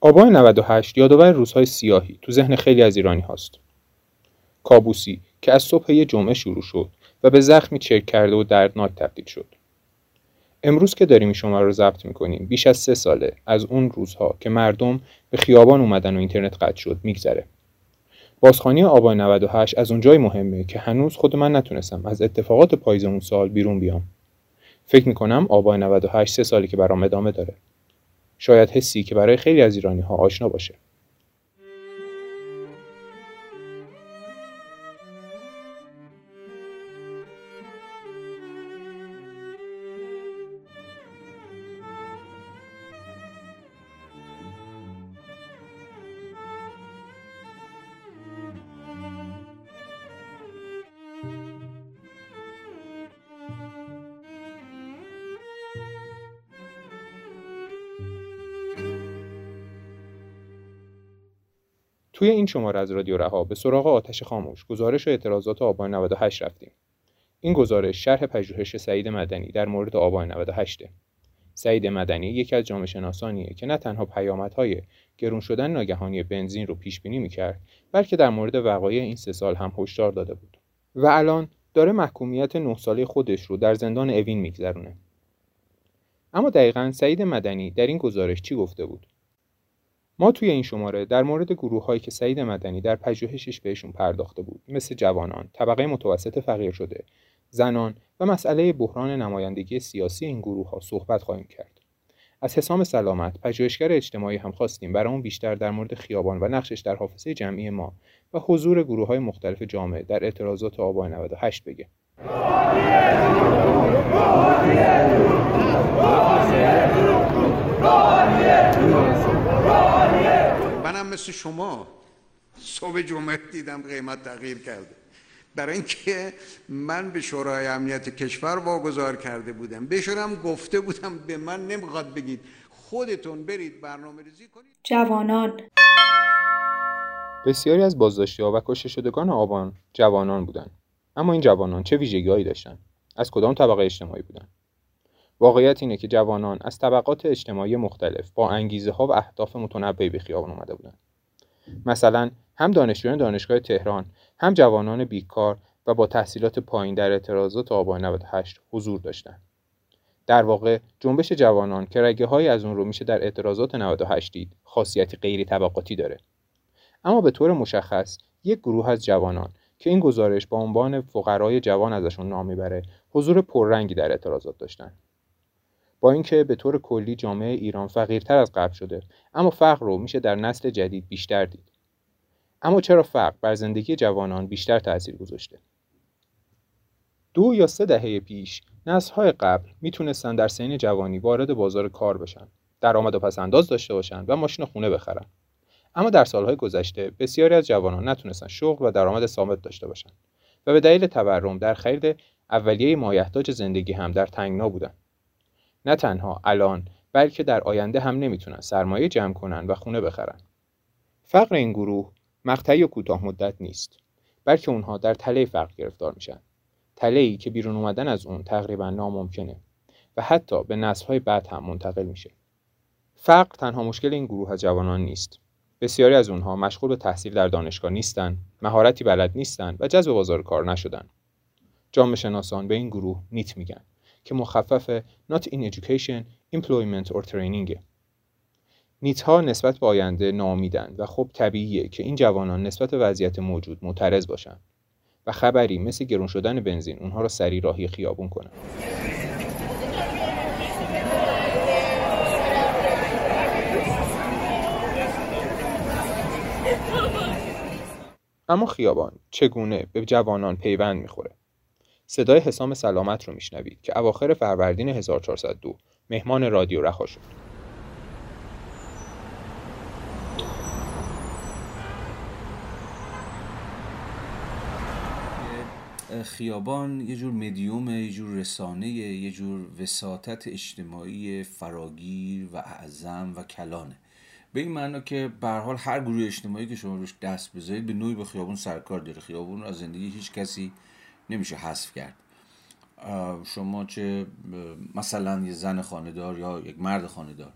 آبان 98 یادآور روزهای سیاهی تو ذهن خیلی از ایرانی هاست. کابوسی که از صبح یه جمعه شروع شد و به زخمی چرک کرده و دردناک تبدیل شد. امروز که داریم شما رو ضبط می‌کنیم بیش از سه ساله از اون روزها که مردم به خیابان اومدن و اینترنت قطع شد میگذره. بازخانی آبان 98 از اونجای مهمه که هنوز خود من نتونستم از اتفاقات پاییز اون سال بیرون بیام. فکر می‌کنم آبان 98 سه سالی که برام ادامه داره. شاید حسی که برای خیلی از ایرانی ها آشنا باشه. توی این شماره از رادیو رها به سراغ آتش خاموش گزارش و اعتراضات آبان 98 رفتیم. این گزارش شرح پژوهش سعید مدنی در مورد آبان 98 سعید مدنی یکی از جامعه شناسانیه که نه تنها پیامدهای گرون شدن ناگهانی بنزین رو پیش بینی می‌کرد بلکه در مورد وقایع این سه سال هم هشدار داده بود. و الان داره محکومیت نه ساله خودش رو در زندان اوین میگذرونه. اما دقیقا سعید مدنی در این گزارش چی گفته بود؟ ما توی این شماره در مورد گروه هایی که سعید مدنی در پژوهشش بهشون پرداخته بود مثل جوانان، طبقه متوسط فقیر شده، زنان و مسئله بحران نمایندگی سیاسی این گروه ها صحبت خواهیم کرد. از حسام سلامت پژوهشگر اجتماعی هم خواستیم برامون بیشتر در مورد خیابان و نقشش در حافظه جمعی ما و حضور گروه های مختلف جامعه در اعتراضات آبان 98 بگه. منم مثل شما. صبح جمعه دیدم قیمت تغییر کرده. برای اینکه من به شورای امنیت کشور واگذار کرده بودم. بهشونم گفته بودم به من نمی‌خواد بگید. خودتون برید برنامه ریزی کنید. جوانان. بسیاری از بازداشتی ها و کشته شدگان آبان جوانان بودند. اما این جوانان چه ویژگیهایی داشتند؟ از کدام طبقه اجتماعی بودند؟ واقعیت اینه که جوانان از طبقات اجتماعی مختلف با انگیزه ها و اهداف متنوعی به خیابان اومده بودند. مثلا هم دانشجویان دانشگاه تهران، هم جوانان بیکار و با تحصیلات پایین در اعتراضات آبان 98 حضور داشتند. در واقع جنبش جوانان که رگه های از اون رو میشه در اعتراضات 98 دید خاصیتی غیری طبقاتی داره. اما به طور مشخص یک گروه از جوانان که این گزارش با عنوان فقرای جوان ازشون نام می‌بره حضور پررنگی در اعتراضات داشتند. با اینکه به طور کلی جامعه ایران فقیرتر از قبل شده اما فقر رو میشه در نسل جدید بیشتر دید. اما چرا فقر بر زندگی جوانان بیشتر تاثیر گذاشته؟ دو یا سه دهه پیش نسل‌های قبل می‌تونستن در سین جوانی وارد بازار کار بشن درآمد و پسنداز داشته باشند و ماشین خونه بخرن. اما در سالهای گذشته بسیاری از جوانان نتونستن شغل و درآمد ثابت داشته باشند و به دلیل تورم در خرید اولیه مایحتاج زندگی هم در تنگنا بودند نه تنها الان بلکه در آینده هم نمی‌تونن سرمایه جمع کنن و خونه بخرن. فقر این گروه مقطعی و کوتاه مدت نیست بلکه اونها در تله فقر گرفتار میشن. تله ای که بیرون اومدن از اون تقریبا ناممکنه و حتی به نسل‌های بعد هم منتقل میشه. فقر تنها مشکل این گروه از جوانان نیست. بسیاری از اونها مشغول به تحصیل در دانشگاه نیستن، مهارتی بلد نیستن و جذب بازار کار نشدن. جامعه شناسان به این گروه نیت میگن. که مخفف Not in Education, Employment or Training. نیت ها نسبت به آینده نامیدن و خب طبیعیه که این جوانان نسبت به وضعیت موجود معترض باشن و خبری مثل گرون شدن بنزین اونها را سری راهی خیابون کنن. اما خیابان چگونه به جوانان پیوند می‌خوره؟ صدای حسام سلامت رو میشنوید که اواخر فروردین 1402 مهمان رادیو رها شد. خیابان یه جور مدیوم یه جور رسانه یه جور وساطت اجتماعی فراگیر و اعظم و کلانه به این معنا که به حال هر گروه اجتماعی که شما روش دست بذارید به نوعی به خیابون سرکار داره خیابون رو از زندگی هیچ کسی نمیشه حذف کرد. شما چه مثلا یه زن خاندار یا یک مرد خاندار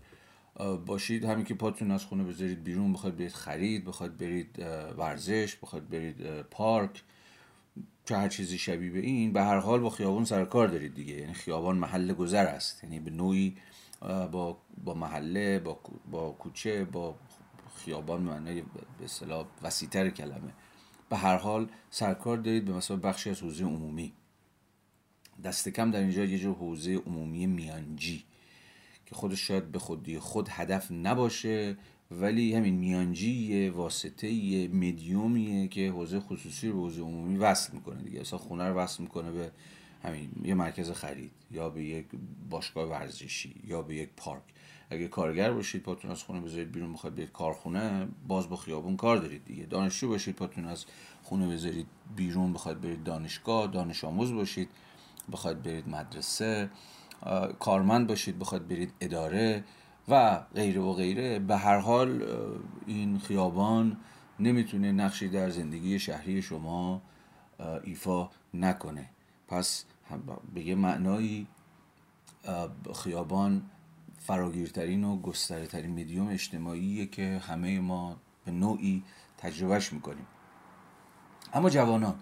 باشید همین که پاتون از خونه بذارید بیرون بخواید برید خرید بخواید برید ورزش بخواید برید پارک چه هر چیزی شبیه به این به هر حال با خیابان سر کار دارید دیگه. یعنی خیابان محل گذر است. یعنی به نوعی با با محله با با کوچه با خیابان معنای به اصطلاح وسیتر کلمه. به هر حال سرکار دارید به مثلا بخشی از حوزه عمومی. دست کم در اینجا یه جور حوزه عمومی میانجی که خودش شاید به خودی خود هدف نباشه ولی همین میانجی واسطه مدیومیه که حوزه خصوصی رو حوزه عمومی وصل می‌کنه دیگه. اصلا خونه رو وصل می‌کنه به همین یه مرکز خرید یا به یک باشگاه ورزشی یا به یک پارک. اگه کارگر باشید پاتون از خونه بذارید بیرون بخواید برید کارخونه باز با خیابون کار دارید دیگه. دانشجو باشید پاتون از خونه بذارید بیرون بخواید برید دانشگاه دانش آموز باشید بخواید برید مدرسه. کارمند باشید بخواید برید اداره و غیره و غیره. به هر حال این خیابان نمی‌تونه نقشی در زندگی شهری شما ایفا نکنه. پس به یه معنایی خیابان فراگیرترین و گستره ترین مدیوم اجتماعیه که همه ما به نوعی تجربهش می‌کنیم. اما جوانان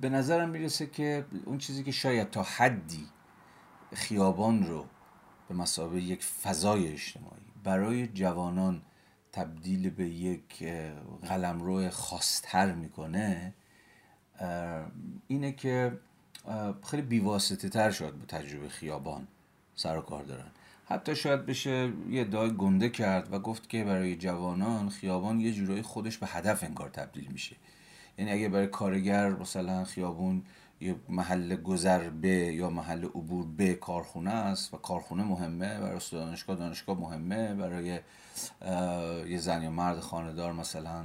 به نظرم می‌رسه که اون چیزی که شاید تا حدی خیابان رو به مسابقه یک فضای اجتماعی برای جوانان تبدیل به یک قلمرو خاصتر می‌کنه اینه که خیلی بیواسطه تر شد به تجربه خیابان سر و کار دارن. حتی شاید بشه یه ادعای گنده کرد و گفت که برای جوانان خیابان یه جورایی خودش به هدف انگار تبدیل میشه. یعنی اگه برای کارگر مثلا خیابون یه محل گذر به یا محل عبور به کارخونه است و کارخونه مهمه برای دانشگاه دانشگاه مهمه برای یه زن یا مرد خاندار مثلا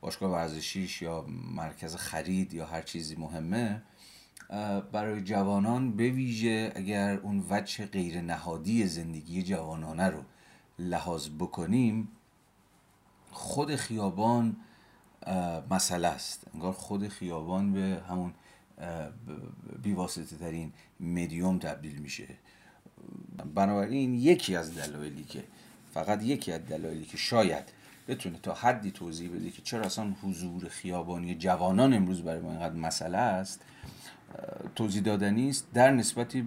باشگاه ورزشیش یا مرکز خرید یا هر چیزی مهمه برای جوانان به ویژه اگر اون وجه غیر نهادی زندگی جوانانه رو لحاظ بکنیم خود خیابان مسئله است. انگار خود خیابان به همون بیواسطه ترین مدیوم تبدیل میشه. بنابراین یکی از دلایلی که فقط یکی از دلایلی که شاید بتونه تا حدی توضیح بده که چرا اصلا حضور خیابانی جوانان امروز برای ما اینقدر مسئله است توضیح دادنی است در نسبتی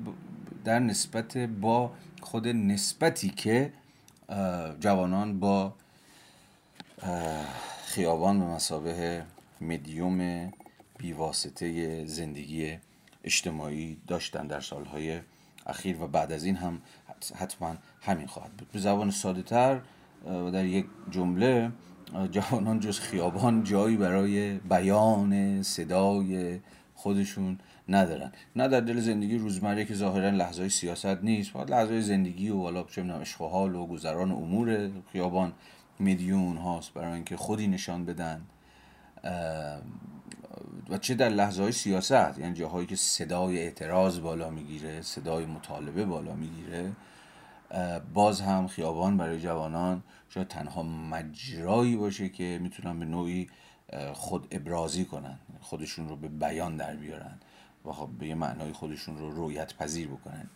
در نسبت با خود نسبتی که جوانان با خیابان به مسابه مدیوم بیواسطه زندگی اجتماعی داشتن در سالهای اخیر و بعد از این هم حتما همین خواهد بود. به زبان ساده تر در یک جمله جوانان جز خیابان جایی برای بیان صدای خودشون ندارن. نه در دل زندگی روزمره که ظاهرا لحظه سیاست نیست فقط لحظه زندگی و والا چه می‌دونم اشغال و گذران امور خیابان میلیون هاست برای اینکه خودی نشان بدن. و چه در لحظه های سیاست یعنی جاهایی که صدای اعتراض بالا می‌گیره صدای مطالبه بالا می‌گیره باز هم خیابان برای جوانان شاید تنها مجرایی باشه که می‌تونن به نوعی خود ابرازی کنن خودشون رو به بیان در بیارن و خب به یه معنای خودشون رو رویت پذیر بکنن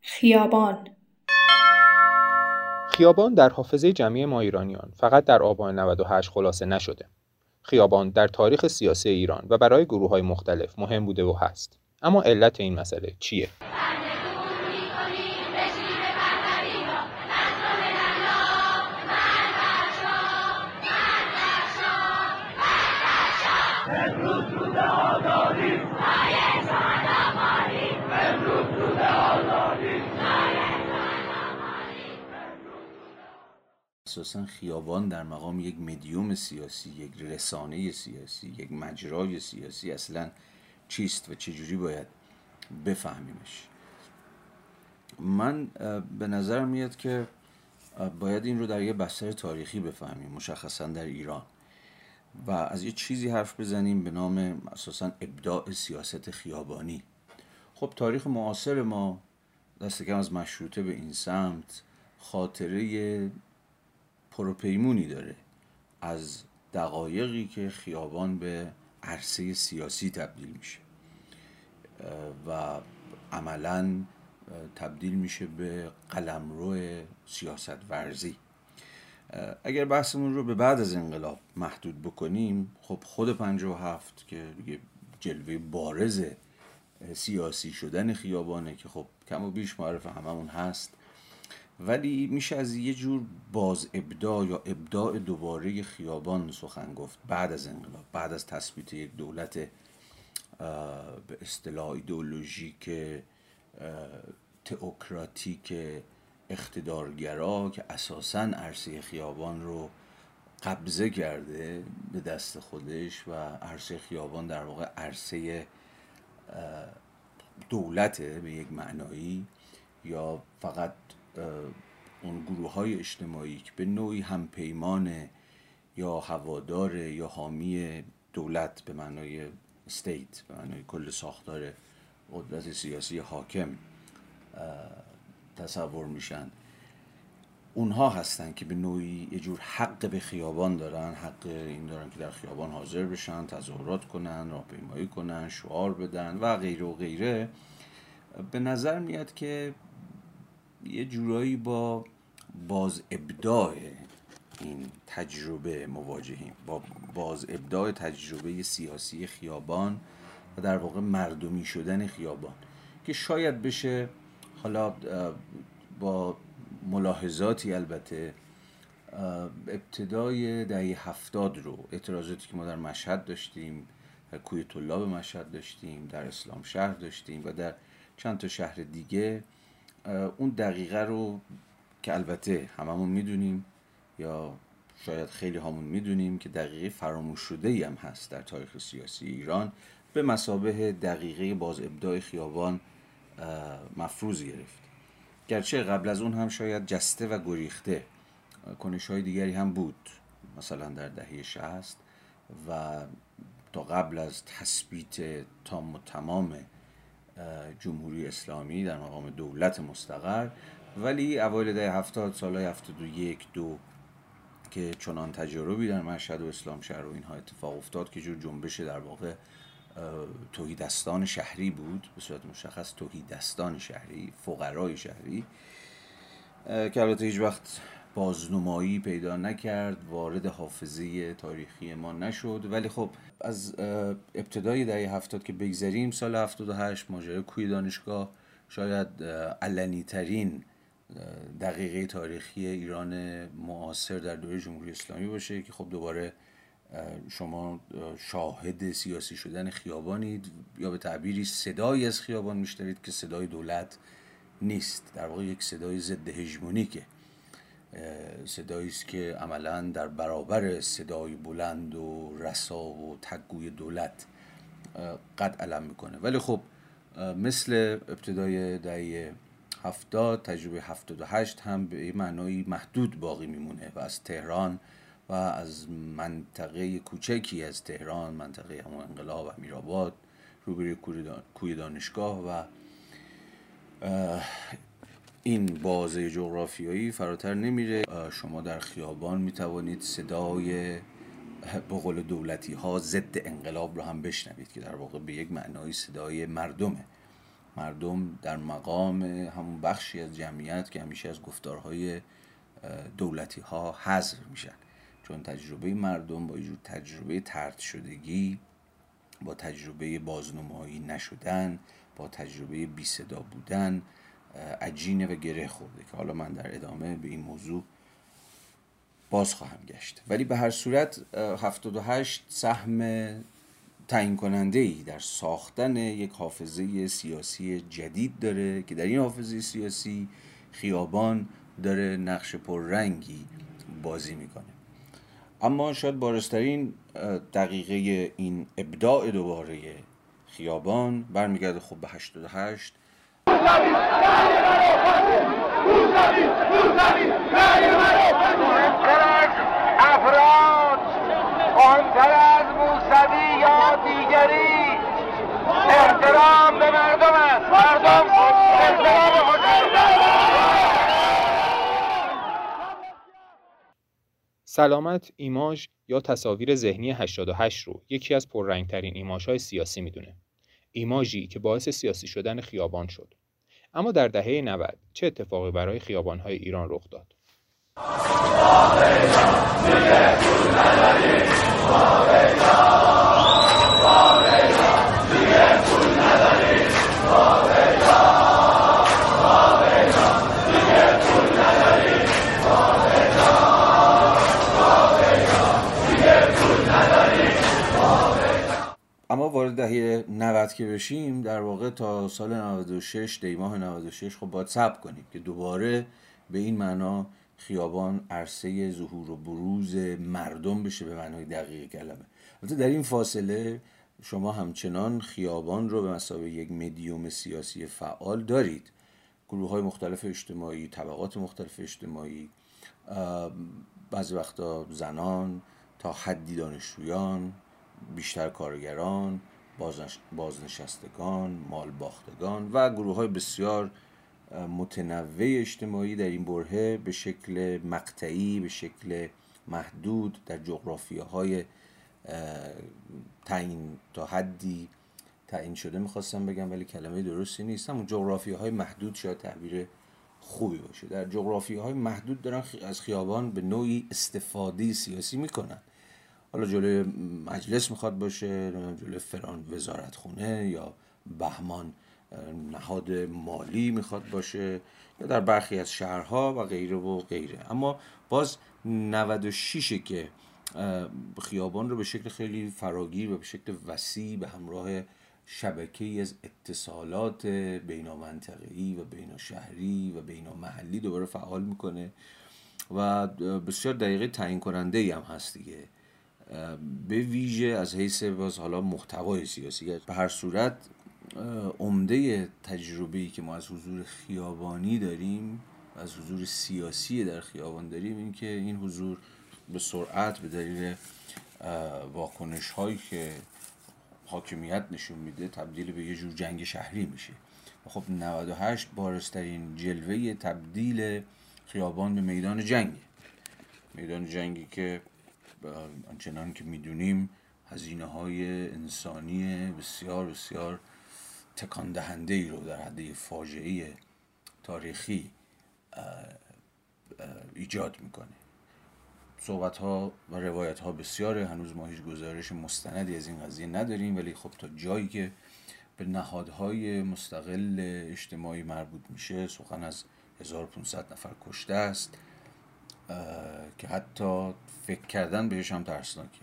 خیابان خیابان در حافظه جمعی ما ایرانیان فقط در آبان 98 خلاصه نشده. خیابان در تاریخ سیاسی ایران و برای گروه های مختلف مهم بوده و هست. اما علت این مسئله چیه؟ اساسا خیابان در مقام یک مدیوم سیاسی یک رسانه سیاسی یک مجرای سیاسی اصلا چیست و چجوری باید بفهمیمش؟ من به نظرم میاد که باید این رو در یه بستر تاریخی بفهمیم مشخصا در ایران. و از یه چیزی حرف بزنیم به نام اساسا ابداع سیاست خیابانی. خب تاریخ معاصر ما دست کم از مشروطه به این سمت خاطره پروپیمونی داره از دقایقی که خیابان به عرصه سیاسی تبدیل میشه. و عملا تبدیل میشه به قلمرو سیاست ورزی اگر بحثمون رو به بعد از انقلاب محدود بکنیم خب خود هفت که دیگه جلوه بارز سیاسی شدن خیابانه که خب کم و بیش معرف هممون هست ولی میشه از یه جور باز ابداع یا ابداع دوباره خیابان سخن گفت بعد از انقلاب بعد از تثبیت یک دولت به اصطلاح ایدئولوژیک تئوکراتیک اقتدارگرا که اساسا عرصه خیابان رو قبضه کرده به دست خودش و عرصه خیابان در واقع عرصه دولته به یک معنایی یا فقط اون گروه های اجتماعی که به نوعی هم پیمان یا هوادار یا حامی دولت به معنای استیت به معنای کل ساختار قدرت سیاسی حاکم تصور میشن. اونها هستن که به نوعی یه جور حق به خیابان دارن حق این دارن که در خیابان حاضر بشن تظاهرات کنن راهپیمایی کنن شعار بدن و غیره و غیره. به نظر میاد که یه جورایی با باز ابداع این تجربه مواجهیم. با باز ابداع تجربه سیاسی خیابان و در واقع مردمی شدن خیابان که شاید بشه حالا با ملاحظاتی البته ابتدای دهه هفتاد رو اعتراضاتی که ما در مشهد داشتیم در کوی طلاب مشهد داشتیم در اسلام شهر داشتیم و در چند تا شهر دیگه اون دقیقه رو که البته هممون می‌دونیم یا شاید خیلی همون می‌دونیم که دقیقه فراموش شده ای هم هست در تاریخ سیاسی ایران به مسابه دقیقه باز ابداع خیابان مفروض گرفت. گرچه قبل از اون هم شاید جسته و گریخته کنش های دیگری هم بود مثلا در دهه شهست و تا قبل از تثبیت تام و تمام جمهوری اسلامی در مقام دولت مستقر. ولی اوایل دهه هفتاد سالهای هفتاد و یک دو که چنان تجربی در مشهد و اسلام شهر و اینها اتفاق افتاد که جور جنبش در واقع توهیدستان شهری بود به صورت مشخص توهیدستان شهری فقرای شهری که البته هیچ وقت بازنمایی پیدا نکرد وارد حافظه تاریخی ما نشد. ولی خب از ابتدای دهه هفتاد که بگذریم سال هفتاد و هشت ماجرای کوی دانشگاه شاید علنی ترین دقیقه تاریخی ایران معاصر در دوره جمهوری اسلامی باشه که خب دوباره شما شاهد سیاسی شدن خیابانید یا به تعبیری صدایی از خیابان میشنوید که صدای دولت نیست. در واقع یک صدای ضد هژمونیکه. صدایی است که عملا در برابر صدای بلند و رسا و تگوی دولت قد علم می‌کنه. ولی خب مثل ابتدای دهه هفتاد تجربه هفتاد و هشت هم به معنای محدود باقی میمونه و از تهران و از منطقه کوچکی از تهران منطقه همون انقلاب و میرآباد روبروی کوی دانشگاه و این بازه جغرافیایی فراتر نمیره. شما در خیابان می‌توانید صدای به قول دولتی ها ضد انقلاب رو هم بشنوید که در واقع به یک معنای صدای مردمه. مردم در مقام همون بخشی از جمعیت که همیشه از گفتارهای دولتی ها حذر میشن. چون تجربه مردم با جور تجربه ترد شدگی با تجربه بازنمایی نشدن با تجربه بی صدا بودن عجینه و گره خورده که حالا من در ادامه به این موضوع باز خواهم گشت. ولی به هر صورت 78 سهم تعیین کننده ای در ساختن یک حافظه سیاسی جدید داره که در این حافظه سیاسی خیابان داره نقش پررنگی بازی می‌کنه. اما شاید بارسترین دقیقه این ابداع دوباره خیابان برمیگرده. خب به 88 افراد مهمتر از موسوی یا دیگری احترام به مردم است مردم احترام سلامت ایماژ یا تصاویر ذهنی 88 رو یکی از پررنگترین ایماژهای سیاسی می‌دونه. ایماژی که باعث سیاسی شدن خیابان شد. اما در دهه 90 چه اتفاقی برای خیابانهای ایران رخ داد؟ وارد دهه 90 که بشیم در واقع تا سال 96 دیماه 96 خب باید صبر کنیم که دوباره به این معنا خیابان عرصه ظهور و بروز مردم بشه به معنای دقیق کلمه. البته در این فاصله شما همچنان خیابان رو به مسابقه یک مدیوم سیاسی فعال دارید. گروه های مختلف اجتماعی طبقات مختلف اجتماعی بعضی وقتا زنان تا حدی دانشجویان بیشتر کارگران بازنشستگان مالباختگان و گروه های بسیار متنوع اجتماعی در این برهه به شکل مقطعی به شکل محدود در جغرافیه های تعیین تا حدی تعیین شده می‌خواستم بگم ولی کلمه درستی نیست. همون جغرافیه های محدود شاید تعبیر خوبی باشه. در جغرافیه های محدود دارن از خیابان به نوعی استفاده سیاسی می‌کنن. حالا جلوی مجلس می‌خواد باشه جلوی فران وزارت خونه یا بهمان نهاد مالی می‌خواد باشه یا در برخی از شهرها و غیره و غیره. اما باز 96 که خیابان رو به شکل خیلی فراگیر و به شکل وسیع به همراه شبکه از اتصالات بین منطقه‌ای و بین شهری و بین محلی دوباره فعال می‌کنه و بسیار دقیقه تعیین کننده هم هست دیگه. به ویژه از حیث باز حالا محتوای سیاسی به هر صورت عمده تجربه که ما از حضور خیابانی داریم از حضور سیاسی در خیابان داریم این که این حضور به سرعت به دلیل واکنش هایی که حاکمیت نشون میده تبدیل به یه جور جنگ شهری میشه. و خب 98 بارسترین جلوه تبدیل خیابان به میدان جنگه. میدان جنگی که آنچنان که می‌دونیم هزینه های انسانی بسیار بسیار تکان دهنده ای رو در حد فاجعه تاریخی ایجاد می‌کنه. صحبت ها و روایت ها بسیاره. هنوز ما هیچ گزارش مستندی از این قضیه نداریم ولی خب تا جایی که به نهادهای مستقل اجتماعی مربوط میشه سخن از 1500 نفر کشته است. که حتی فکر کردن بهش هم ترسناکی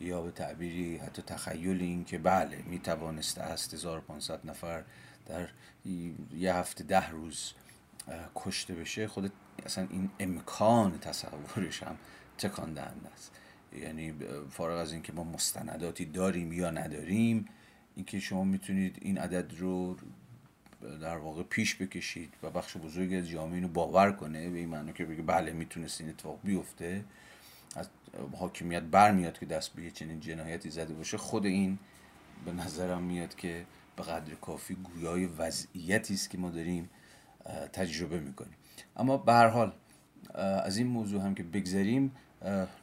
یا به تعبیری حتی تخیل این که بله می توانسته است 1500 نفر در یه هفته ده روز کشته بشه. خود اصلا این امکان تصورش هم تکان دهنده است. یعنی فارغ از اینکه ما مستنداتی داریم یا نداریم اینکه شما می‌تونید این عدد رو در واقع پیش بکشید و بخش بزرگی از جامعه اینو باور کنه به این معنی که بگه بله می‌تونست این اتفاق بیفته. از حاکمیت برمیاد که دست به چنین جنایتی زده باشه. خود این به نظرم میاد که به قدر کافی گویای وضعیتی است که ما داریم تجربه می‌کنیم. اما به هر حال از این موضوع هم که بگذریم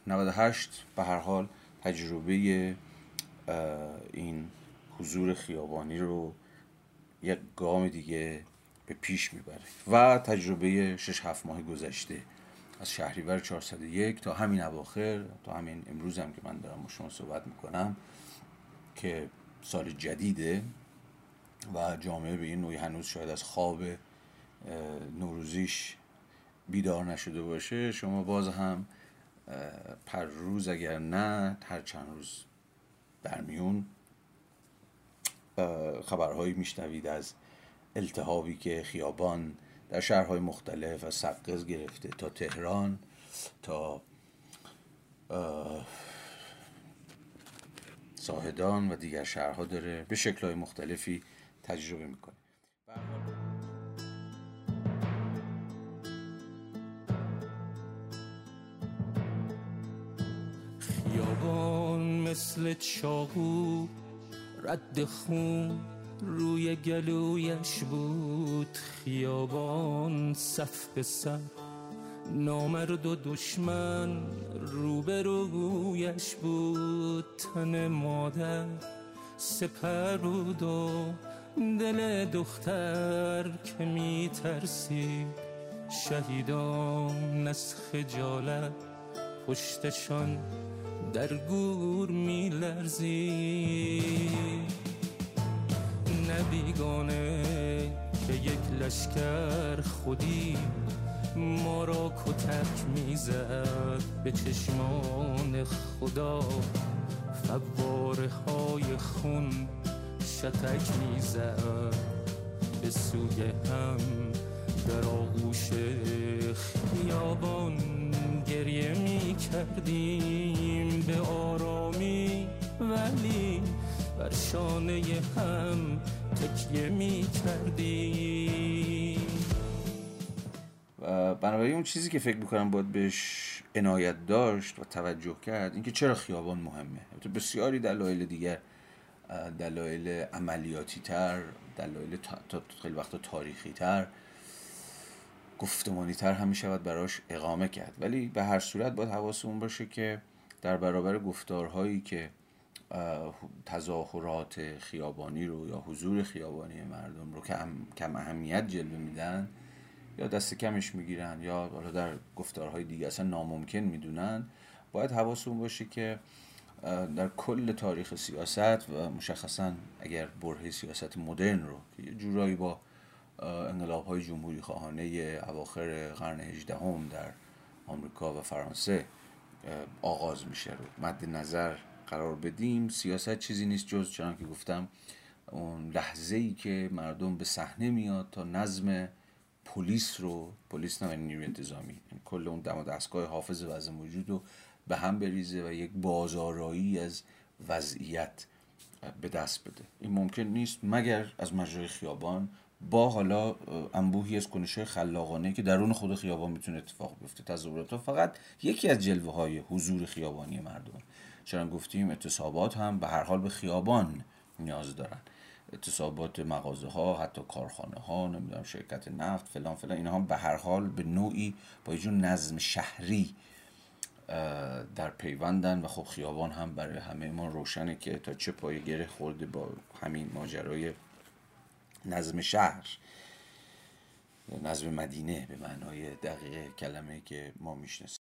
98 به هر حال تجربه این حضور خیابانی رو یک گام دیگه به پیش می‌بره و تجربه 6 7 ماه گذشته از شهریور 401 تا همین اواخر تا همین امروز هم که من دارم با شما صحبت می‌کنم که سال جدیده و جامعه به این نوعی هنوز شاید از خواب نوروزیش بیدار نشده باشه. شما باز هم پر روز اگر نه هر چند روز در میون خبرهایی میشنوید از التهابی که خیابان در شهرهای مختلف از سقز گرفته تا تهران تا ساهدان و دیگر شهرها داره به شکلهای مختلفی تجربه می‌کنه. خیابان مثل چاقو رد خون روی گلویش بود خیابان صف به صف. نامرد و دشمن روبرویش بود تن مادر سپر بود و دل دختر که می ترسید شهیدان از خجالت پشتشان در گور می لرزی نبیگانه که یک لشکر خودی ما را کتک می‌زد به چشمان خدا. فواره های خون شتک می‌زد به سوی هم در آغوش خیابان. گریه می کردیم به آرامی ولی بر شانه هم تکیه می کردیم بنابراین اون چیزی که فکر می‌کنم باید بهش عنایت داشت و توجه کرد اینکه چرا خیابان مهمه؟ بسیاری دلایل دیگر دلایل عملیاتی تر دلایل تا خیلی وقتا تاریخی تر گفتمانی تر هم می‌شود براش اقامه کرد. ولی به هر صورت باید حواسمون باشه که در برابر گفتارهایی که تظاهرات خیابانی رو یا حضور خیابانی مردم رو که کم اهمیت جلوه میدن یا دست کمش می‌گیرن یا حالا در گفتارهای دیگه اصلا ناممکن می‌دونن باید حواسمون باشه که در کل تاریخ سیاست و مشخصا اگر برهه سیاست مدرن رو که یه جورایی با انقلاب های جمهوری خواهانه اواخر قرن هجدهم در آمریکا و فرانسه آغاز میشه رو. مد نظر قرار بدیم. سیاست چیزی نیست جز چنان که گفتم اون لحظه ای که مردم به صحنه میاد تا نظم پلیس رو پلیس نه نیروی انتظامی یعنی کل اون دم دستگاه حافظ وضع موجود رو به هم بریزه و یک بازارایی از وضعیت به دست بده. این ممکن نیست مگر از مجرای خیابان با حالا انبوهی از کنش خلاقانه که درون خود خیابان می‌تونه اتفاق بیفته تظاهرات فقط یکی از جلوه های حضور خیابانی مردم. چرا گفتیم؟ اعتصابات هم به هر حال به خیابان نیاز دارن. اعتصابات مغازه ها حتی کارخانه ها نمی‌دونم شرکت نفت فلان فلان اینها هم به هر حال به نوعی با یه نظم شهری در پیوندن و خب خیابان هم برای همه ما روشنه که تا چه پای گره خورده با همین ماجرای نظم شهر. نظم مدینه به معنای دقیق کلمه که ما می‌شناسیم.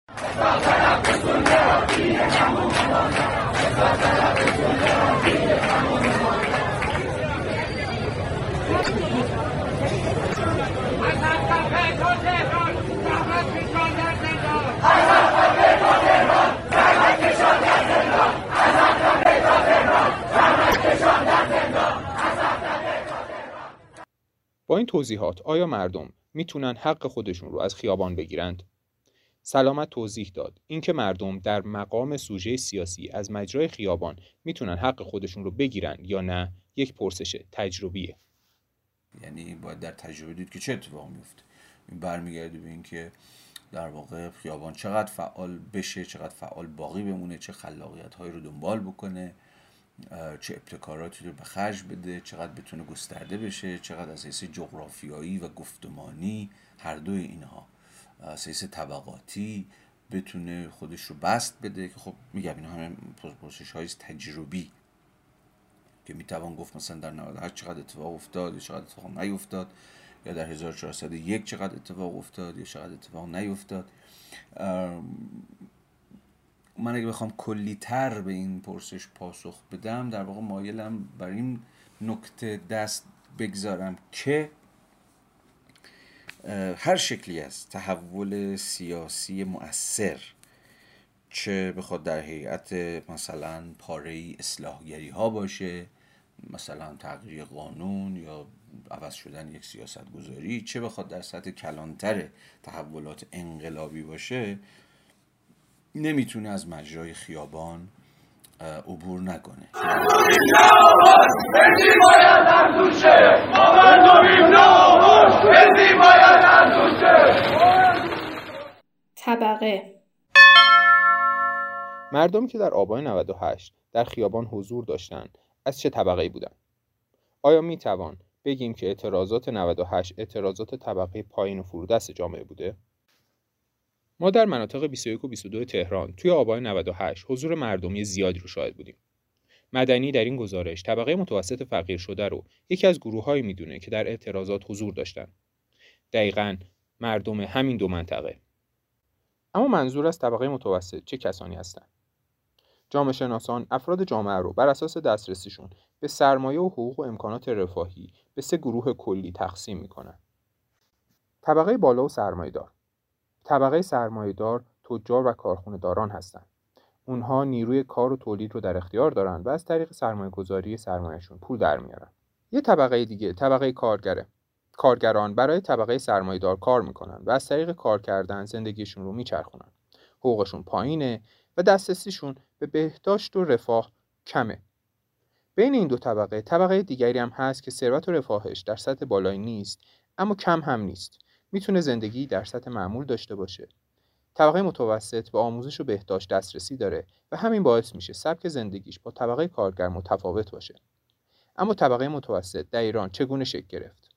با این توضیحات آیا مردم می‌تونن حق خودشون رو از خیابان بگیرند؟ سلامت توضیح داد. اینکه مردم در مقام سوژه سیاسی از مجرای خیابان می‌تونن حق خودشون رو بگیرن یا نه یک پرسش تجربیه. یعنی باید در تجربه دید که چه اتفاق میفته این برمیگرده به اینکه در واقع خیابان چقدر فعال بشه چقدر فعال باقی بمونه چه خلاقیت هایی رو دنبال بکنه. چه ابتکاراتی رو به خرج بده چقدر بتونه گسترده بشه چقدر از حیث جغرافیایی و گفتمانی هر دوی اینها از حیث طبقاتی بتونه خودش رو بست بده که خب میگم اینا همه پرسش های تجربی که می‌توان گفت مثلا در 98 چقدر اتفاق افتاد یا چقدر اتفاق نیفتاد یا در 1401 چقدر اتفاق افتاد یا چقدر اتفاق نیفتاد. من اگه بخوام کلی تر به این پرسش پاسخ بدم در واقع مایلم بر این نکته دست بگذارم که هر شکلی از تحول سیاسی مؤثر چه بخواد در هیئت مثلا پاره اصلاحگری ها باشه مثلا تغییر قانون یا عوض شدن یک سیاست گذاری چه بخواد در سطح کلانتر تحولات انقلابی باشه نمی‌تونه از مجرای خیابان عبور نکنه. طبقه. مردمی که در آبان 98 در خیابان حضور داشتند از چه طبقه بودند؟ آیا می توان بگیم که اعتراضات 98 اعتراضات طبقه پایین و فرودست جامعه بوده؟ ما در مناطق 21 و 22 تهران توی آبان 98 حضور مردمی زیادی رو شاهد بودیم. مدنی در این گزارش طبقه متوسط فقیر شده رو یکی از گروههایی می‌دونه که در اعتراضات حضور داشتن. دقیقا مردم همین دو منطقه. اما منظور از طبقه متوسط چه کسانی هستند؟ جامعه شناسان افراد جامعه رو بر اساس دسترسیشون به سرمایه و حقوق و امکانات رفاهی به سه گروه کلی تقسیم می‌کنن. طبقه بالا و سرمایهدار طبقه سرمایهدار تجار و کارخونه داران هستند. اونها نیروی کار و تولید رو در اختیار دارند و از طریق سرمایه گذاری سرمایهشون پول در میارن. یه طبقه دیگه طبقه کارگره. کارگران برای طبقه سرمایهدار کار می‌کنن و از طریق کار کردن زندگیشون رو میچرخونن. حقوقشون پایینه و دسترسیشون به بهداشت و رفاه کمه. بین این دو طبقه طبقه دیگری هم هست که ثروت و رفاهش در سطح بالایی نیست اما کم هم نیست. می‌تونه زندگی در سطح معمول داشته باشه. طبقه متوسط به آموزش و بهداشت دسترسی داره و همین باعث میشه سبک زندگیش با طبقه کارگر متفاوت باشه. اما طبقه متوسط در ایران چگونه شکل گرفت؟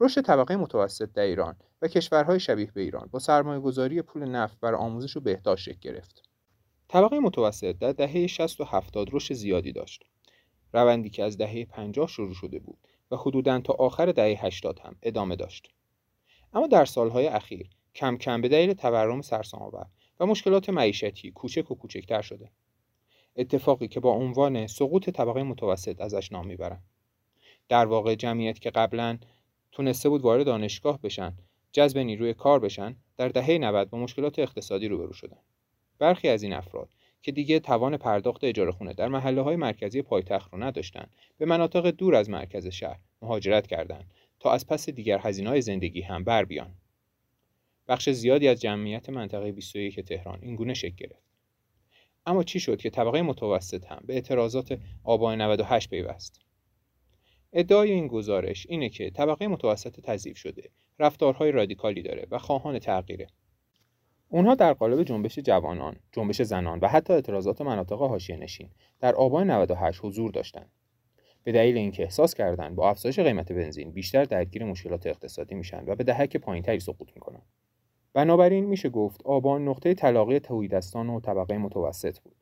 رشد طبقه متوسط در ایران و کشورهای شبیه به ایران با سرمایه گذاری پول نفت بر آموزش و بهداشت شکل گرفت. طبقه متوسط در دهه 60 و 70 رشد زیادی داشت. روندی که از دهه 50 شروع شده بود و حدوداً تا آخر دهه 80 هم ادامه داشت. اما در سالهای اخیر کم کم به دلیل تورم سرسام‌آور و مشکلات معیشتی کوچک و کوچکتر شده. اتفاقی که با عنوان سقوط طبقه متوسط ازش نام می‌برن. در واقع جمعیت که قبلا تونسته بود وارد دانشگاه بشن، جذب نیروی کار بشن، در دهه 90 با مشکلات اقتصادی روبرو شدن. برخی از این افراد که دیگه توان پرداخت اجاره خونه در محله های مرکزی پایتخت رو نداشتند به مناطق دور از مرکز شهر مهاجرت کردند تا از پس دیگر هزینه‌های زندگی هم بر بیان. بخش زیادی از جمعیت منطقه 21 تهران این گونه شکل گرفت. اما چی شد که طبقه متوسط هم به اعتراضات آبان 98 پیوست؟ ادعای این گزارش اینه که طبقه متوسط تضعیف شده، رفتارهای رادیکالی داره و خواهان تغییره. اونها در قالب جنبش جوانان، جنبش زنان و حتی اعتراضات مناطق حاشیه نشین در آبان 98 حضور داشتند. به دلیل اینکه احساس کردند با افزایش قیمت بنزین بیشتر درگیر مشکلات اقتصادی میشن و به دهک پایینتری سقوط می‌کنن. بنابراین میشه گفت آبان نقطه تلاقی توحیدستان و طبقه متوسط بود.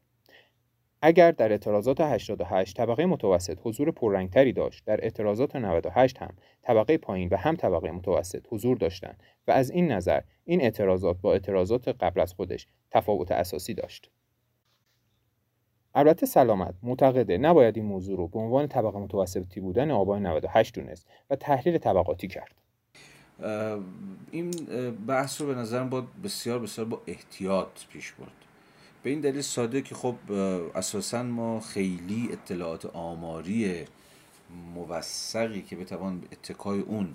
اگر در اعتراضات 88 طبقه متوسط حضور پررنگتری داشت، در اعتراضات 98 هم طبقه پایین و هم طبقه متوسط حضور داشتند و از این نظر این اعتراضات با اعتراضات قبل از خودش تفاوت اساسی داشت. البته سلامت معتقده نباید این موضوع رو به عنوان طبقه متوسطی بودن آبان 98 دونست و تحلیل طبقاتی کرد. این بحث رو به نظرم با بسیار بسیار با احتیاط پیش برد به این دلیل ساده که خب اساسا ما خیلی اطلاعات آماری موثقی که بتوان اتکای اون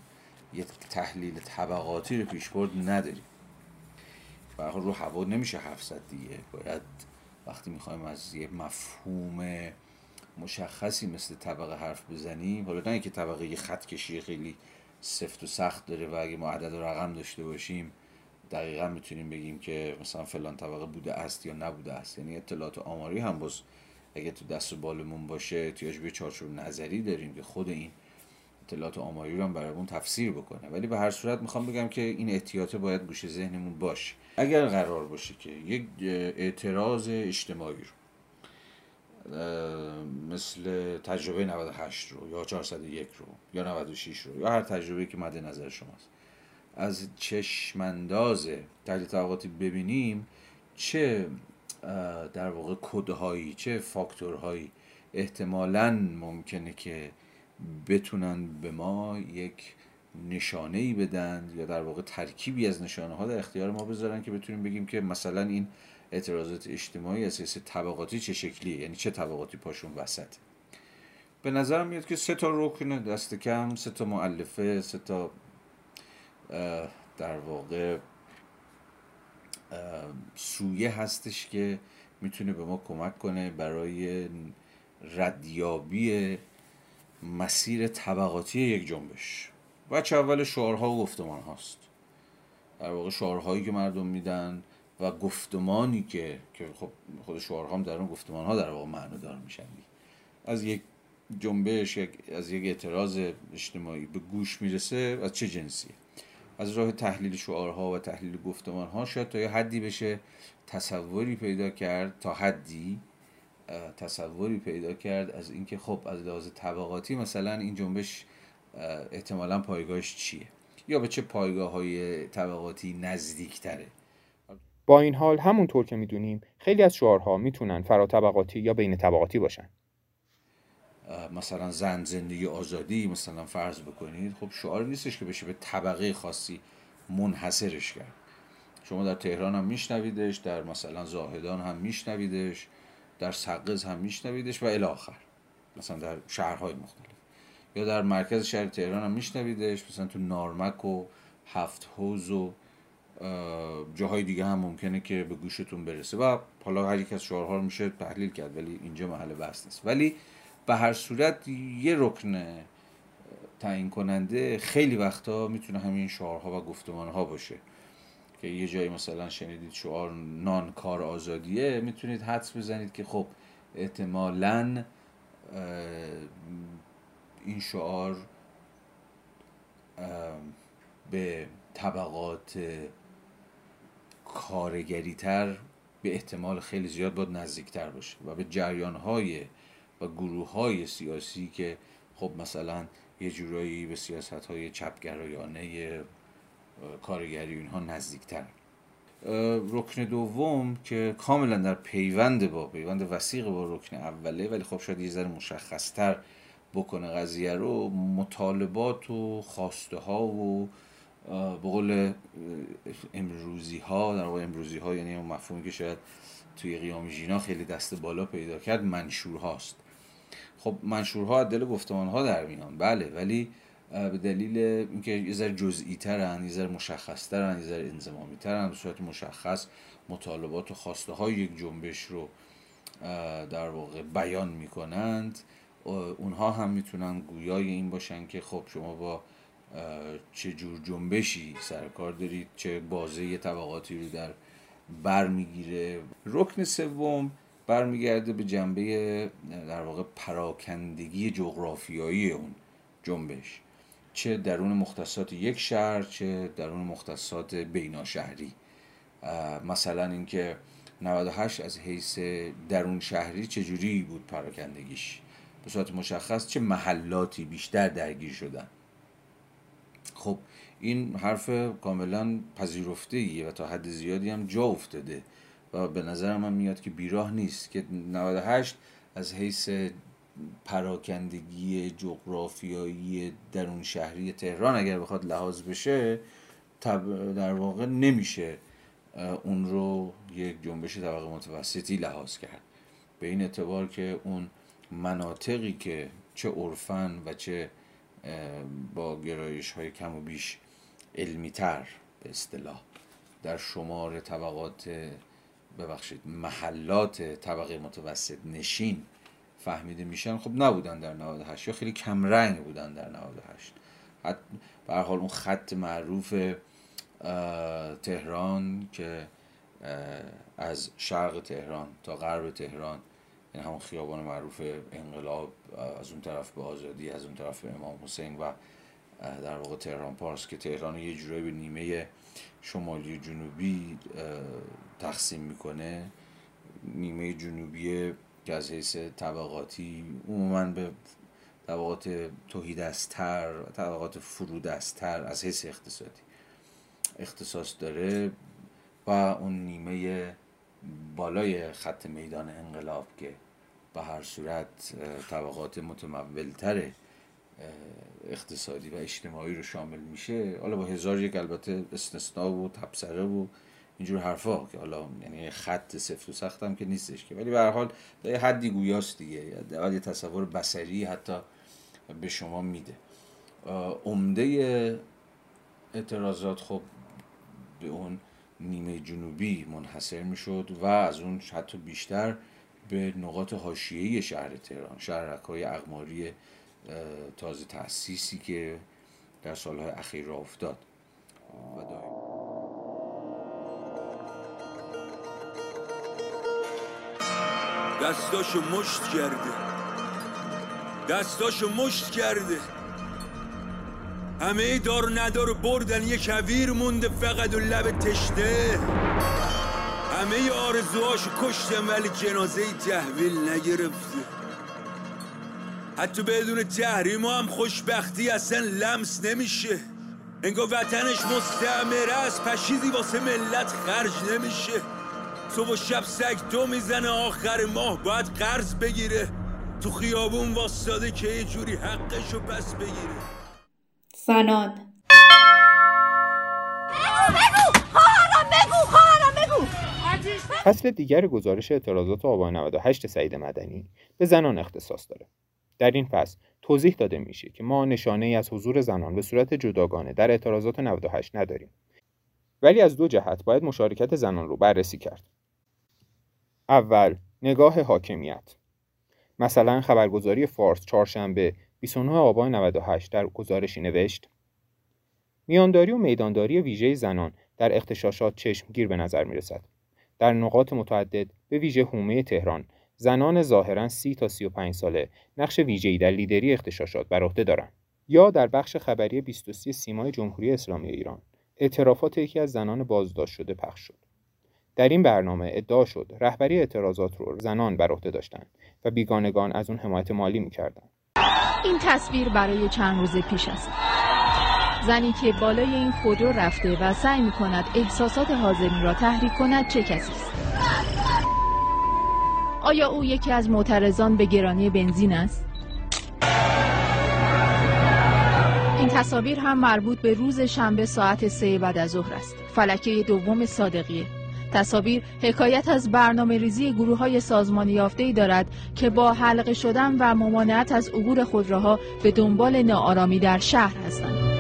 یک تحلیل طبقاتی رو پیش برد نداریم و رو هوا نمیشه حرف زد دیگه باید وقتی می‌خوایم از یه مفهوم مشخصی مثل طبقه حرف بزنیم حالا نه اینکه طبقه یه خط کشی خیلی سفت و سخت داره و اگه ما عدد و رقم داشته باشیم دقیقا می‌تونیم بگیم که مثلا فلان طبقه بوده است یا نبوده است. یعنی اطلاعات آماری هم باز اگه تو دست و بالمون باشه احتیاج به چارچوب نظری داریم که خود این اطلاعات آماری رو هم برامون تفسیر بکنه. ولی به هر صورت می‌خوام بگم که این احتیاط باید گوشه ذهنمون باشه. اگر قرار باشه که یک اعتراض اجتماعی رو مثل تجربه 98 رو یا 401 رو یا 96 رو یا هر تجربه که مد نظر شماست از چشمانداز تحلیل طبقاتی ببینیم چه در واقع کدهایی چه فاکتورهایی احتمالا ممکنه که بتونن به ما یک نشانه ای بدن یا در واقع ترکیبی از نشانه ها در اختیار ما بذارن که بتونیم بگیم که مثلا این اعتراضات اجتماعی اساس طبقاتی چه شکلیه؟ یعنی چه طبقاتی پاشون وسط؟ به نظر میاد که سه تا رکن دست کم سه تا معلفه سه تا در واقع سویه هستش که می‌تونه به ما کمک کنه برای ردیابی مسیر طبقاتی یک جنبش. چه اول شعارها و گفتمان هاست. در واقع شعارهایی که مردم میدن و گفتمانی که که خب خود شعارها هم در اون گفتمان ها در واقع معنی دار میشن. از یک جنبش از یک اعتراض اجتماعی به گوش می‌رسه از چه جنسیه. از راه تحلیل شعارها و تحلیل گفتمانها شاید تا یه حدی بشه تصوری پیدا کرد تا حدی تصوری پیدا کرد از اینکه خب از لحاظ طبقاتی مثلا این جنبش احتمالا پایگاهش چیه؟ یا به چه پایگاه های طبقاتی نزدیک تره با این حال همونطور که می‌دونیم خیلی از شعارها می‌تونن طبقاتی یا بین طبقاتی باشن. مثلا زن زندگی آزادی مثلا فرض بکنید. خب شعار نیستش که بشه به طبقه خاصی منحصرش کرد. شما در تهران هم میشنویدش در مثلا زاهدان هم میشنویدش. در سقز هم میشنویدش و الاخر مثلا در شهرهای مختلف. یا در مرکز شهر تهران هم میشنویدش. مثلا تو نارمک و هفت حوز و جاهای دیگه هم ممکنه که به گوشتون برسه. و حالا هر یک از شعارها رو میشه تحلیل کرد ولی اینجا محل بحث نیست. ولی به هر صورت یه رکن تعیین کننده خیلی وقتا می‌تونه همین شعارها و گفتمانها باشه. که یه جایی مثلا شنیدید شعار نان کار آزادیه می‌تونید حدس بزنید که خب احتمالا این شعار به طبقات کارگری تر به احتمال خیلی زیاد باید نزدیکتر باشه و به جریان های و گروه های سیاسی که خب مثلا یه جورایی به سیاست های چپگرایانه کارگری اینها نزدیکتر. رکن دوم که کاملا در پیوند با پیوند وسیق با رکن اوله ولی خب شاید یه ذره مشخصتر بکنه قضیه رو مطالبات و خواسته ها و به قول امروزی ها در واقع امروزی ها یعنی اون مفهومی که شاید توی قیام ژینا خیلی دست بالا پیدا کرد منشور هاست خب منشورها از دل گفتمان ها در میان بله ولی به دلیل اینکه یه ذره جزئی ترن یه ذره مشخص ترن یه ذره انضمامی ترن به صورت مشخص مطالبات و خواسته های یک جنبش رو در واقع بیان می‌کنند. اونها هم می‌تونن گویای این باشن که خب شما با چه جور جنبشی سرکار دارید چه بازه طبقاتی رو در بر می‌گیره. رکن سوم برمیگرده به جنبه در واقع پراکندگی جغرافیایی اون جنبش. چه درون مختصات یک شهر چه درون مختصات بیناشهری مثلا اینکه 98 از حیث درون شهری چجوری بود پراکندگیش؟ به صورت مشخص چه محلاتی بیشتر درگیر شدن؟ خب این حرف کاملا پذیرفته ایه و تا حد زیادی هم جا افتاده و به نظر من میاد که بیراه نیست که 98 از حیث پراکندگی جغرافیایی درون شهری تهران اگر بخواد لحاظ بشه در واقع نمیشه اون رو یک جنبش طبقه متوسطی لحاظ کرد. به این اعتبار که اون مناطقی که چه عرفن و چه با گرایش های کم و بیش علمی تر به اصطلاح در شمار طبقات ببخشید محلات طبقه متوسط نشین فهمیده میشن خب نبودن در 98 یا خیلی کمرنگ بودن در 98 به حال اون خط معروف تهران که از شرق تهران تا غرب تهران این همون خیابان معروف انقلاب از اون طرف به آزادی از اون طرف به امام حسین و در واقع تهران پارس که تهران یه جورایی به نیمه شمالی جنوبی تقسیم می‌کنه. نیمه جنوبی که از حیث طبقاتی عموما به طبقات توهیدستر طبقات فرودستر از حیث اقتصادی اختصاص داره و اون نیمه بالای خط میدان انقلاب که به هر صورت طبقات متمولتر اقتصادی و اجتماعی رو شامل میشه. حالا با هزار یک البته استثناء و تبصره و اینجور حرفا که حالا یعنی خط سفت و سخت هم که نیستش که. ولی به هر حال یه حدی گویاست دیگه. یه تصور بسری حتی به شما میده. عمده اعتراضات خب به اون نیمه جنوبی منحصر می‌شد و از اون حتی بیشتر به نقاط حاشیه‌ای شهر تهران شهرکای اقماری تازه تأسیسی که در سالهای اخیر را افتاد. و دستاشو مشت کرده. دستاشو مشت کرده. همه دار ندار بردن یه کویر مونده فقط و لب تشته همه آرزوهاشو کشتم ولی جنازه تحویل نگرفته. حتی بدون تحریم هم خوشبختی اصلا لمس نمیشه. انگار وطنش مستعمره است پشیزی واسه ملت خرج نمیشه. صبح و شب سگ دو می‌زنه آخر ماه باید قرض بگیره تو خیابون واسطاده که یه جوری حقشو پس بگیره زنان فصل دیگر گزارش اعتراضات آبان 98 سعید مدنی به زنان اختصاص داره. در این فصل توضیح داده میشه که ما نشانه ای از حضور زنان به صورت جداگانه در اعتراضات 98 نداریم. ولی از دو جهت باید مشارکت زنان رو بررسی کرد. اول نگاه حاکمیت. مثلا خبرگزاری فارس چهارشنبه 29 آبان 98 در گزارشی نوشت میانداری و میدانداری ویژه زنان در اختشاشات چشمگیر به نظر می رسد. در نقاط متعدد به ویژه حومه تهران زنان ظاهرا 30 تا 35 ساله نقش ویژه‌ای در لیدری اختشاشات بر عهده دارند یا در بخش خبری 23 سیمای جمهوری اسلامی ایران اعترافات یکی از زنان بازداشت شده پخش شد. در این برنامه ادعا شد رهبری اعتراضات رو زنان بر عهده داشتند و بیگانگان از اون حمایت مالی می‌کردند. این تصویر برای چند روز پیش است. زنی که بالای این خودرو رفته و سعی می کند احساسات حاضرین را تحریک کند چه کسی است؟ آیا او یکی از معترضان به گرانی بنزین است؟ این تصاویر هم مربوط به روز شنبه ساعت سه بعد از ظهر است. فلکه دوم صادقیه. تصاویر حکایت از برنامه ریزی گروه های سازمانی یافته دارد که با حلقه شدن و ممانعت از عبور خودروها به دنبال ناآرامی در شهر هستند.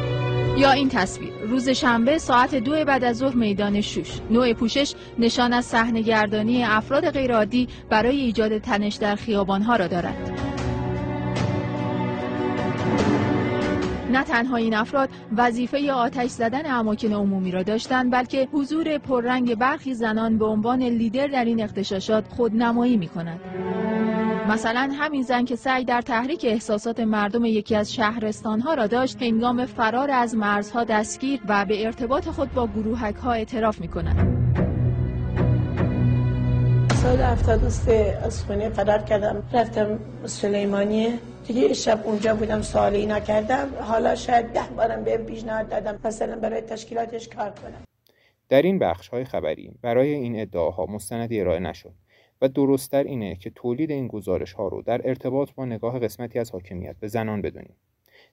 یا این تصویر روز شنبه ساعت دو بعد از ظهر میدان شوش نوع پوشش نشان از صحنه‌گردانی افراد غیرعادی برای ایجاد تنش در خیابانها را دارد نه تنها این افراد وظیفه آتش زدن اماکن عمومی را داشتند بلکه حضور پررنگ برخی زنان به عنوان لیدر در این اختشاشات خودنمایی می کند. مثلا همین زن که سعی در تحریک احساسات مردم یکی از شهرستانها را داشت هنگام فرار از مرزها دستگیر و به ارتباط خود با گروهک ها اعتراف می کند. سال 73 از خونه فرار کردم رفتم سلیمانیه دیگه شب اونجا بودم سوال اینا کردم. حالا شاید ده بارم به پیشنهاد دادم مثلا برای تشکیلاتش کار کنم. در این بخش های خبری برای این ادعاها مستندی ارائه نشد و درستتر اینه که تولید این گزارش ها رو در ارتباط با نگاه قسمتی از حاکمیت به زنان بدونیم.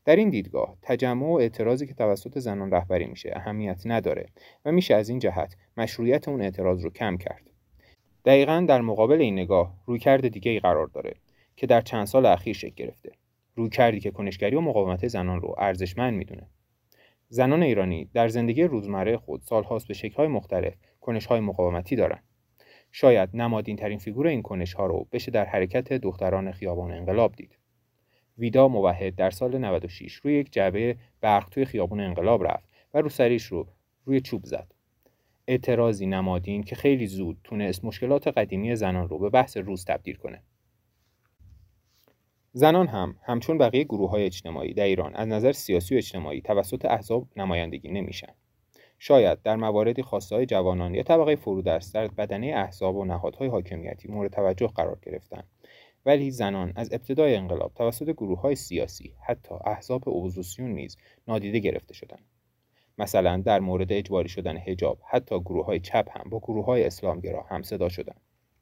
در این دیدگاه تجمع و اعتراضی که توسط زنان رهبری میشه اهمیت نداره و میشه از این جهت مشروعیت اون اعتراض رو کم کرد. دقیقا در مقابل این نگاه رویکرد دیگه ای قرار داره. که در چند سال اخیر شکل گرفته رویکردی که کنشگری و مقاومت زنان رو ارزشمند می‌دونه زنان ایرانی در زندگی روزمره خود سالهاست به شکل‌های مختلف کنش‌های مقاومتی دارند شاید نمادین ترین فیگور این کنش ها رو بشه در حرکت دختران خیابان انقلاب دید. ویدا موحد در سال 96 روی یک جعبه برق توی خیابان انقلاب رفت و رو سریش رو روی چوب زد. اعتراضی نمادین که خیلی زود تونست مشکلات قدیمی زنان رو به بحث روز تبدیل کنه. زنان هم همچون بقیه گروه های اجتماعی در ایران از نظر سیاسی و اجتماعی توسط احزاب نمایندگی نمیشن. شاید در مواردی خاصه جوانان یا طبقه فرودست در بدنه احزاب و نهادهای حاکمیتی مورد توجه قرار گرفتند ولی زنان از ابتدای انقلاب توسط گروه های سیاسی حتی احزاب اپوزیسیون نیز نادیده گرفته شدند مثلا در مورد اجباری شدن حجاب حتی گروه های چپ هم با گروه های اسلامگرا هم صدا شدند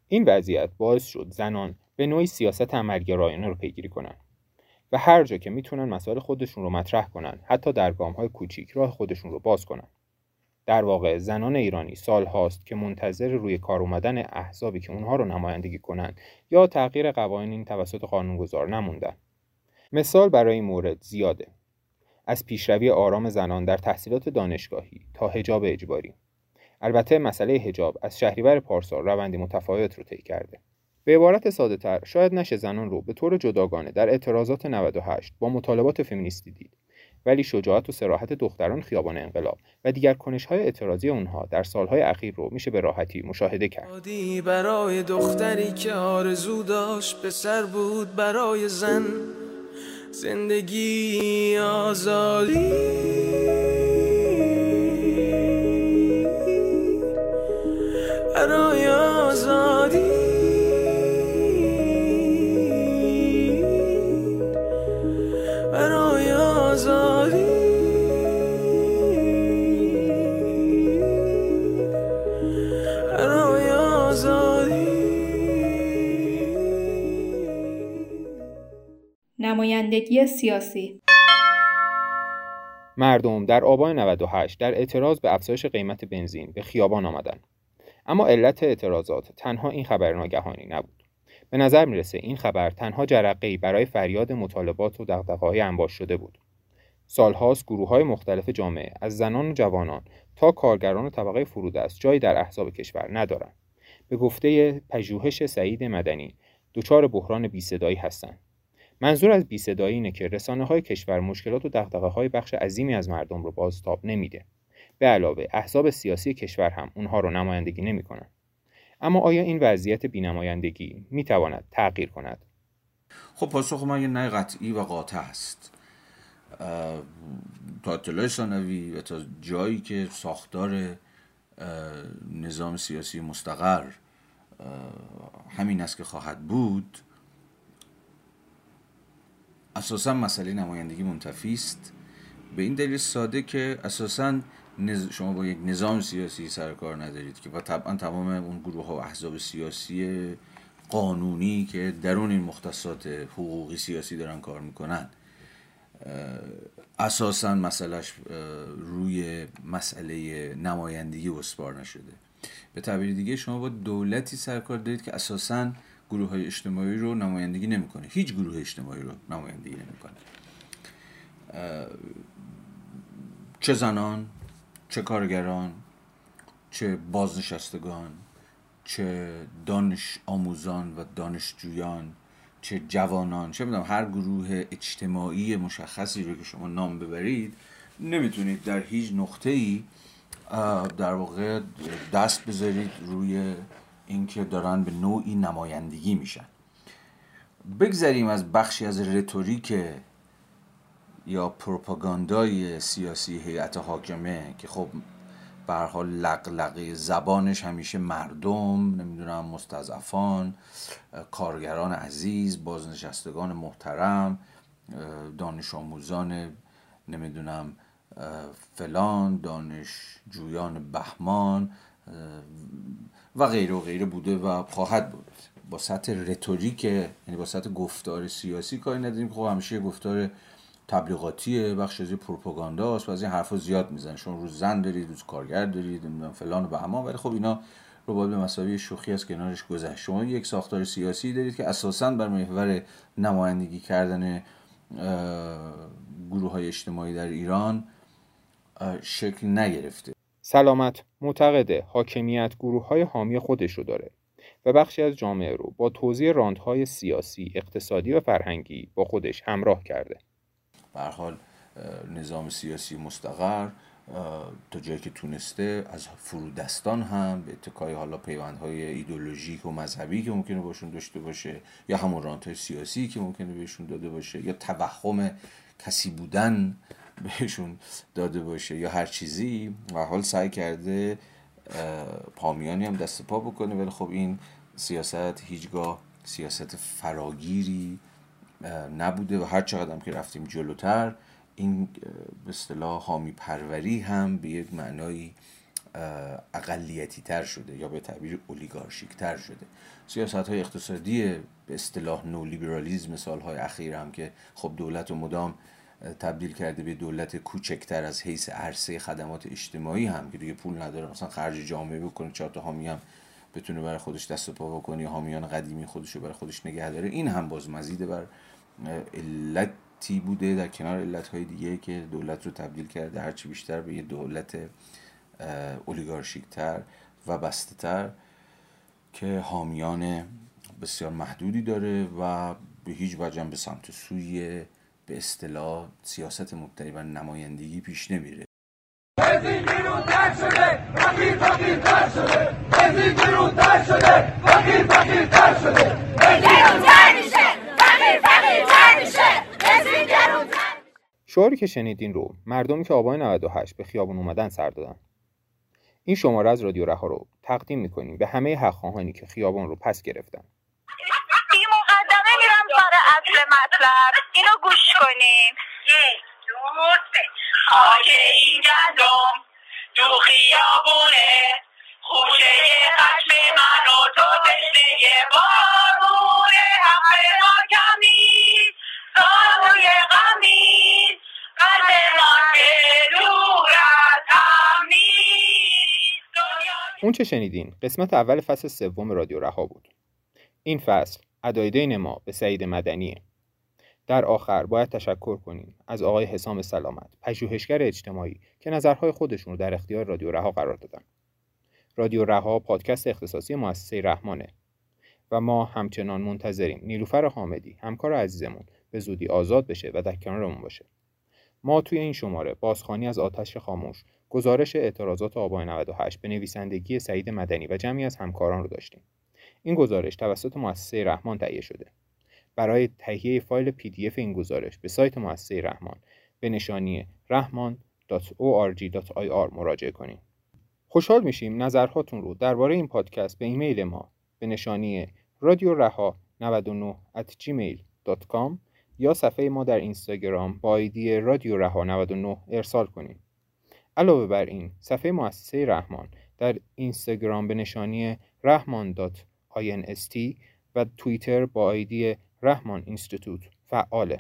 این وضعیت باعث شد زنان به نوعی سیاست عملگرایانه رو پیگیری کنند و هر جا که می‌تونن مسائل خودشون رو مطرح کنن حتی در گام های کوچیک راه خودشون رو باز کنن در واقع زنان ایرانی سال هاست که منتظر روی کار اومدن احزابی که اونها رو نمایندگی کنند یا تغییر قوانین توسط قانونگذار نموندن. مثال برای این مورد زیاده. از پیشروی آرام زنان در تحصیلات دانشگاهی تا حجاب اجباری. البته مسئله حجاب از شهریور پارسال روندی متفاوت رو طی کرده. به عبارت ساده تر شاید نشه زنان رو به طور جداگانه در اعتراضات 98 با مطالبات فمینیستی دید. ولی شجاعت و سراحت دختران خیابان انقلاب و دیگر کنشهای اعتراضی اونها در سالهای اخیر رو میشه به راحتی مشاهده کرد. برای دختری که آرزو داشت به سر بود برای زن زندگی آزادی. نمایندگی سیاسی مردم در آبان 98 در اعتراض به افزایش قیمت بنزین به خیابان آمدند. اما علت اعتراضات تنها این خبر ناگهانی نبود. به نظر می‌رسه این خبر تنها جرقه‌ای برای فریاد مطالبات و دغدغه‌های انباش شده بود. سالهاست گروه های مختلف جامعه از زنان و جوانان تا کارگران و طبقه فرودست جایی در احزاب کشور ندارند. به گفته پژوهش سعید مدنی دچار بحران بیصدایی هستند. منظور از بیصدایی اینه که رسانه های کشور مشکلات و دغدغه های بخش عظیمی از مردم رو بازتاب نمیده. به علاوه احزاب سیاسی کشور هم اونها رو نمایندگی نمی‌کنن. اما آیا این وضعیت بینمایندگی می‌تواند تغییر کند؟ خب پاسخ من یه نه قطعی و قاطع است تا اطلاع ثانوی و تا جایی که ساختار نظام سیاسی مستقر همین است که خواهد بود اساسا مسئله نمایندگی منتفی است. به این دلیل ساده که اساسا شما با یک نظام سیاسی سر کار ندارید که و طبعا تمام اون گروه ها و احزاب سیاسی قانونی که درون این مختصات حقوقی سیاسی دارن کار می‌کنن اساسا مسئلهش روی مسئله نمایندگی اسپار نشده. به تعبیر دیگه شما با دولتی سرکار دارید که اساسا گروه های اجتماعی رو نمایندگی نمی‌کنه. هیچ گروه اجتماعی رو نمایندگی نمی‌کنه. چه زنان چه کارگران چه بازنشستگان چه دانش آموزان و دانشجویان چه جوانان چه می‌دونم هر گروه اجتماعی مشخصی رو که شما نام ببرید نمی‌تونید در هیچ نقطه ای در واقع دست بذارید روی اینکه دارن به نوعی نمایندگی میشن. بگذریم از بخشی از رتوریک یا پروپاگاندای سیاسی هیئت حاکمه که خب به حال لقلقه زبانش همیشه مردم نمی‌دونم مستضعفان کارگران عزیز بازنشستگان محترم دانش آموزان نمی‌دونم فلان دانشجویان بهمان و غیره و غیره بوده و خواهد بود. با سطح رتوریک یعنی با سطح گفتار سیاسی کاری نداریم. خب همیشه گفتار تبلیغاتیه بخش از پروپاگاندا است و از این حرفا زیاد می‌زنن شما روز زن دارید روز کارگر دارید نمی‌دونم فلان و بهمان ولی خب اینا رو باید به مساوی شوخی از کنارش گذشت. شما یک ساختار سیاسی دارید که اساسا بر محور نمایندگی کردن گروه های اجتماعی در ایران شکل نگرفته. سلامت معتقده حاکمیت گروه های حامی خودش رو داره و بخشی از جامعه رو با توضیح راندهای سیاسی، اقتصادی و فرهنگی با خودش همراه کرده. به حال نظام سیاسی مستقر تا جایی که تونسته از فرودستان هم به اتکای حالا پیوندهای ایدولوژیک و مذهبی که ممکنه باشون داشته باشه یا همون رانتهای سیاسی که ممکنه بهشون داده باشه یا توهم کسی بودن بهشون داده باشه یا هر چیزی و حال سعی کرده پامیانی هم دست پا بکنه ولی خب این سیاست هیچگاه سیاست فراگیری نبوده و هر چقدر که رفتیم جلوتر این به اصطلاح حامی پروری هم به یک معنای اقلیتی تر شده یا به تعبیر اولیگارشیک تر شده. سیاست های اقتصادی به اصطلاح نولیبرالیزم سالهای اخیر هم که خب دولت و مدام تبدیل کرده به دولت کوچکتر از حیث عرصه خدمات اجتماعی هم که دیگه پول نداره. مثلا خرج جامعه بکنه چهار تا حامی هم بتونه برای خودش دست و پا بکنه حامیان قدیمی خودش رو برای خودش نگه داره. این هم باز مزید بر علتی بوده در کنار علت های دیگه که دولت رو تبدیل کرده. هرچی بیشتر به یه دولت اولیگارشیکتر و بسته تر که حامیان بسیار محدودی داره و به هیچ وجه به سمت سوی به اصطلاح سیاست مبتنی بر نمایندگی پیش نمیره. شعاری که شنیدین رو مردمی که آبان 98 به خیابون اومدن سر دادن. این شماره از رادیو رها رو تقدیم می‌کنیم به همه حقخواهانی که خیابان رو پس گرفتن این مقدمه میرم سر اصل مطلب. اینو گوش کنیم. یک دو سه خاک این گندم تو خیابونه. خوشه خشم من و تو تشنه بارونه حق ما کمی سانوی غمی قلب ما که دور از هم نیست. اون چه شنیدین؟ قسمت اول فصل سوم رادیو رها بود. این فصل ادایدین ما به سعید مدنیه. در آخر باید تشکر کنیم از آقای حسام سلامت پژوهشگر اجتماعی که نظرهای خودشون رو در اختیار رادیو رها قرار دادن. رادیو رها پادکست اختصاصی مؤسسه رحمانه و ما همچنان منتظریم نیلوفر حامدی همکار عزیزمون به زودی آزاد بشه و در کنارمون باشه. ما توی این شماره بازخوانی از آتش خاموش گزارش اعتراضات آبان 98 به نویسندگی سعید مدنی و جمعی از همکاران رو داشتیم. این گزارش توسط مؤسسه رحمان تهیه شده. برای تهیه فایل پی دی اف این گزارش به سایت مؤسسه رحمان به نشانی rahman.org.ir مراجعه کنید. خوشحال میشیم نظرهاتون رو درباره این پادکست به ایمیل ما به نشانی رادیو رها 99 at gmail.com یا صفحه ما در اینستاگرام با ایدی رادیو رها 99 ارسال کنید. علاوه بر این صفحه مؤسسه رحمان در اینستاگرام به نشانی rahman.inst و توییتر با ایدی رحمان اینستیتوت. فعاله.